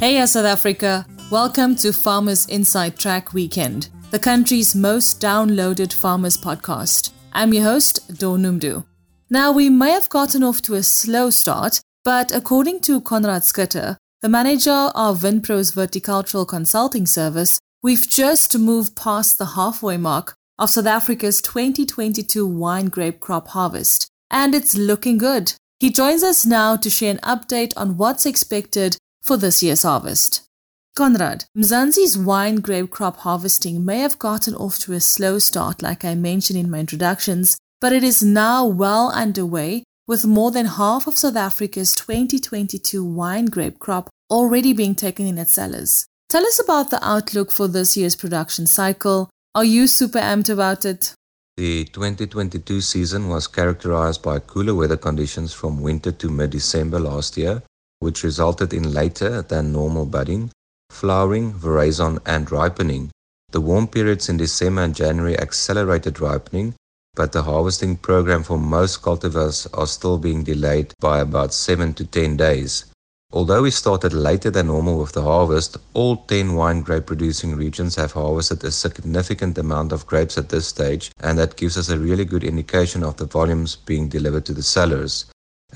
Hey, South Africa. Welcome to Farmers Inside Track Weekend, the country's most downloaded farmers podcast. I'm your host, Donumdu. Now, we may have gotten off to a slow start, but according to Conrad Schutte, the manager of Vinpro's Viticultural Consulting Service, we've just moved past the halfway mark of South Africa's 2022 wine grape crop harvest, and it's looking good. He joins us now to share an update on what's expected for this year's harvest. Conrad, Mzansi's wine grape crop harvesting may have gotten off to a slow start, like I mentioned in my introductions, but it is now well underway with more than half of South Africa's 2022 wine grape crop already being taken in at cellars. Tell us about the outlook for this year's production cycle. Are you super amped about it? The 2022 season was characterized by cooler weather conditions from winter to mid December last year, which resulted in later than normal budding, flowering, veraison, and ripening. The warm periods in December and January accelerated ripening, but the harvesting program for most cultivars are still being delayed by about 7 to 10 days. Although we started later than normal with the harvest, all 10 wine grape producing regions have harvested a significant amount of grapes at this stage, and that gives us a really good indication of the volumes being delivered to the cellars.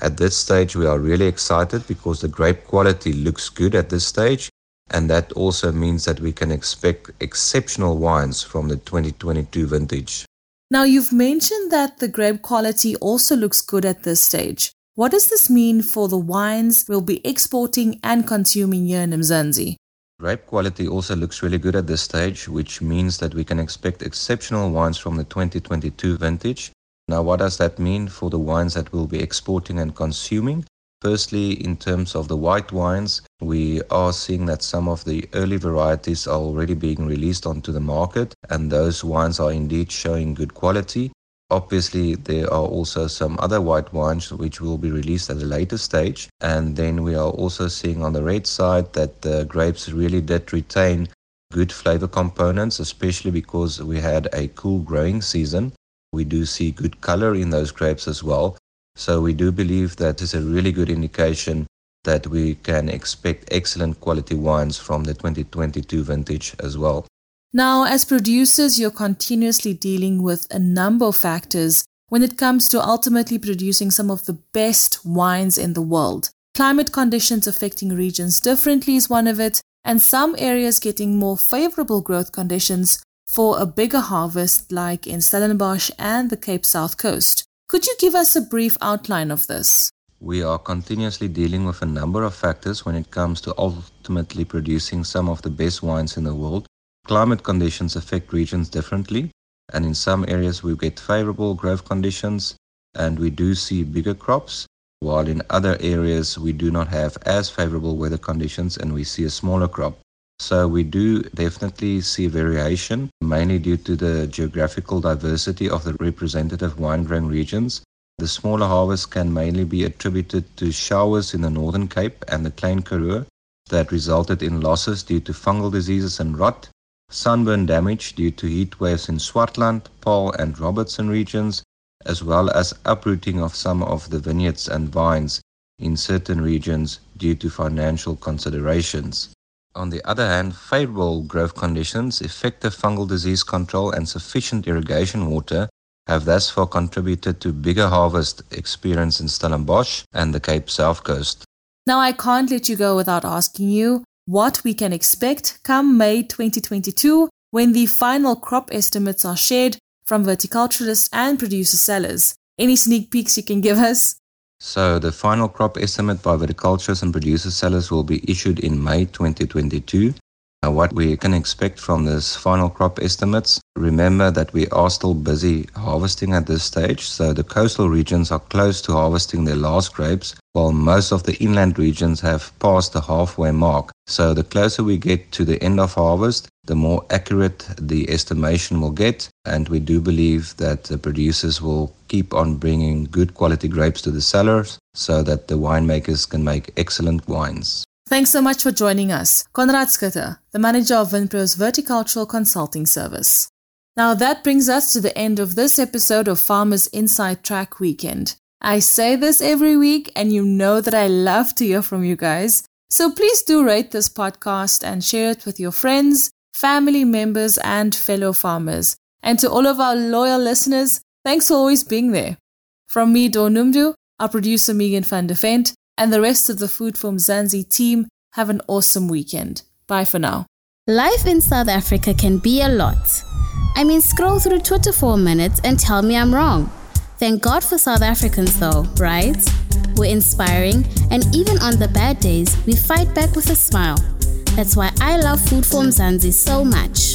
At this stage, we are really excited because the grape quality looks good at this stage, and that also means that we can expect exceptional wines from the 2022 vintage. Now, you've mentioned that the grape quality also looks good at this stage. What does this mean for the wines we'll be exporting and consuming here in Mzansi? Grape quality also looks really good at this stage, which means that we can expect exceptional wines from the 2022 vintage. Now, what does that mean for the wines that we'll be exporting and consuming? Firstly, in terms of the white wines, we are seeing that some of the early varieties are already being released onto the market, and those wines are indeed showing good quality. Obviously, there are also some other white wines which will be released at a later stage. And then we are also seeing on the red side that the grapes really did retain good flavor components, especially because we had a cool growing season. We do see good color in those grapes as well. So we do believe that is a really good indication that we can expect excellent quality wines from the 2022 vintage as well. Now, as producers, you're continuously dealing with a number of factors when it comes to ultimately producing some of the best wines in the world. Climate conditions affecting regions differently is one of it, and some areas getting more favorable growth conditions for a bigger harvest, like in Stellenbosch and the Cape South Coast. Could you give us a brief outline of this? We are continuously dealing with a number of factors when it comes to ultimately producing some of the best wines in the world. Climate conditions affect regions differently, and in some areas we get favorable growth conditions and we do see bigger crops, while in other areas we do not have as favorable weather conditions and we see a smaller crop. So we do definitely see variation, mainly due to the geographical diversity of the representative wine growing regions. The smaller harvest can mainly be attributed to showers in the Northern Cape and the Klein Karoo that resulted in losses due to fungal diseases and rot, sunburn damage due to heat waves in Swartland, Paarl, and Robertson regions, as well as uprooting of some of the vineyards and vines in certain regions due to financial considerations. On the other hand, favorable growth conditions, effective fungal disease control, and sufficient irrigation water have thus far contributed to bigger harvest experience in Stellenbosch and the Cape South Coast. Now, I can't let you go without asking you what we can expect come May 2022 when the final crop estimates are shared from viticulturists and producer cellars. Any sneak peeks you can give us? So, the final crop estimate by viticulturists and producer cellars will be issued in May 2022. Now, what we can expect from this final crop estimates, remember that we are still busy harvesting at this stage. So, the coastal regions are close to harvesting their last grapes, while most of the inland regions have passed the halfway mark. So the closer we get to the end of harvest, the more accurate the estimation will get. And we do believe that the producers will keep on bringing good quality grapes to the cellars so that the winemakers can make excellent wines. Thanks so much for joining us, Conrad Schutte, the manager of Vinpro's Viticultural Consulting Service. Now that brings us to the end of this episode of Farmers Inside Track Weekend. I say this every week, and you know that I love to hear from you guys. So please do rate this podcast and share it with your friends, family members, and fellow farmers. And to all of our loyal listeners, thanks for always being there. From me, Donumdu, our producer Megan van de Vent, and the rest of the Food for Mzansi team, have an awesome weekend. Bye for now. Life in South Africa can be a lot. I mean, scroll through Twitter for a minute and tell me I'm wrong. Thank God for South Africans, though, right? We're inspiring, and even on the bad days, we fight back with a smile. That's why I love Food for Mzansi so much.